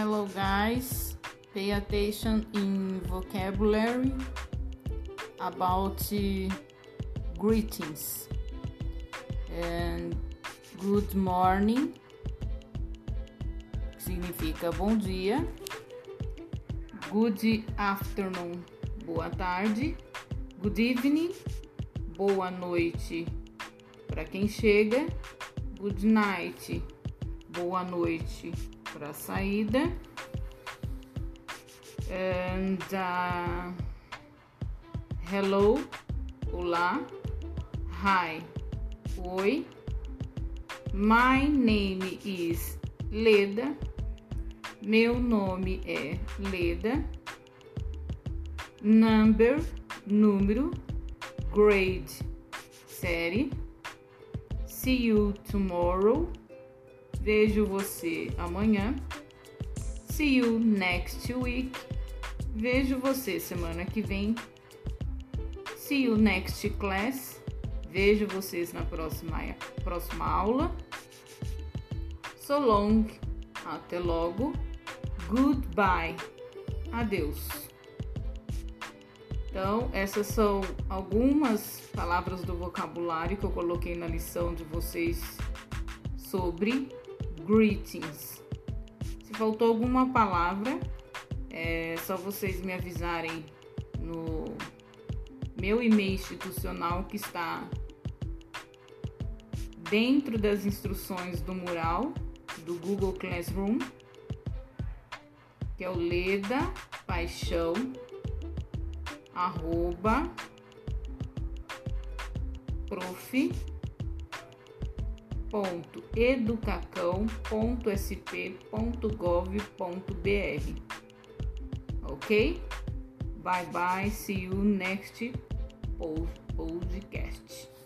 So, guys, pay attention in vocabulary about greetings and good morning significa bom dia. Good afternoon, boa tarde. Good evening, boa noite para quem chega. Good night, boa noite para a saída. And uh, hello, olá. Hi, oi. My name is Leda. Meu nome é Leda. Number, número. Grade, série. See you tomorrow. Vejo você amanhã. See you next week. Vejo você semana que vem. See you next class. Vejo vocês na próxima, próxima aula. So long. Até logo. Goodbye. Adeus. Então, essas são algumas palavras do vocabulário que eu coloquei na lição de vocês sobre greetings. Se faltou alguma palavra, é só vocês me avisarem no meu e-mail institucional que está dentro das instruções do mural do Google Classroom, que é o Leda Paixão arroba ponto ok? Bye bye see you next podcast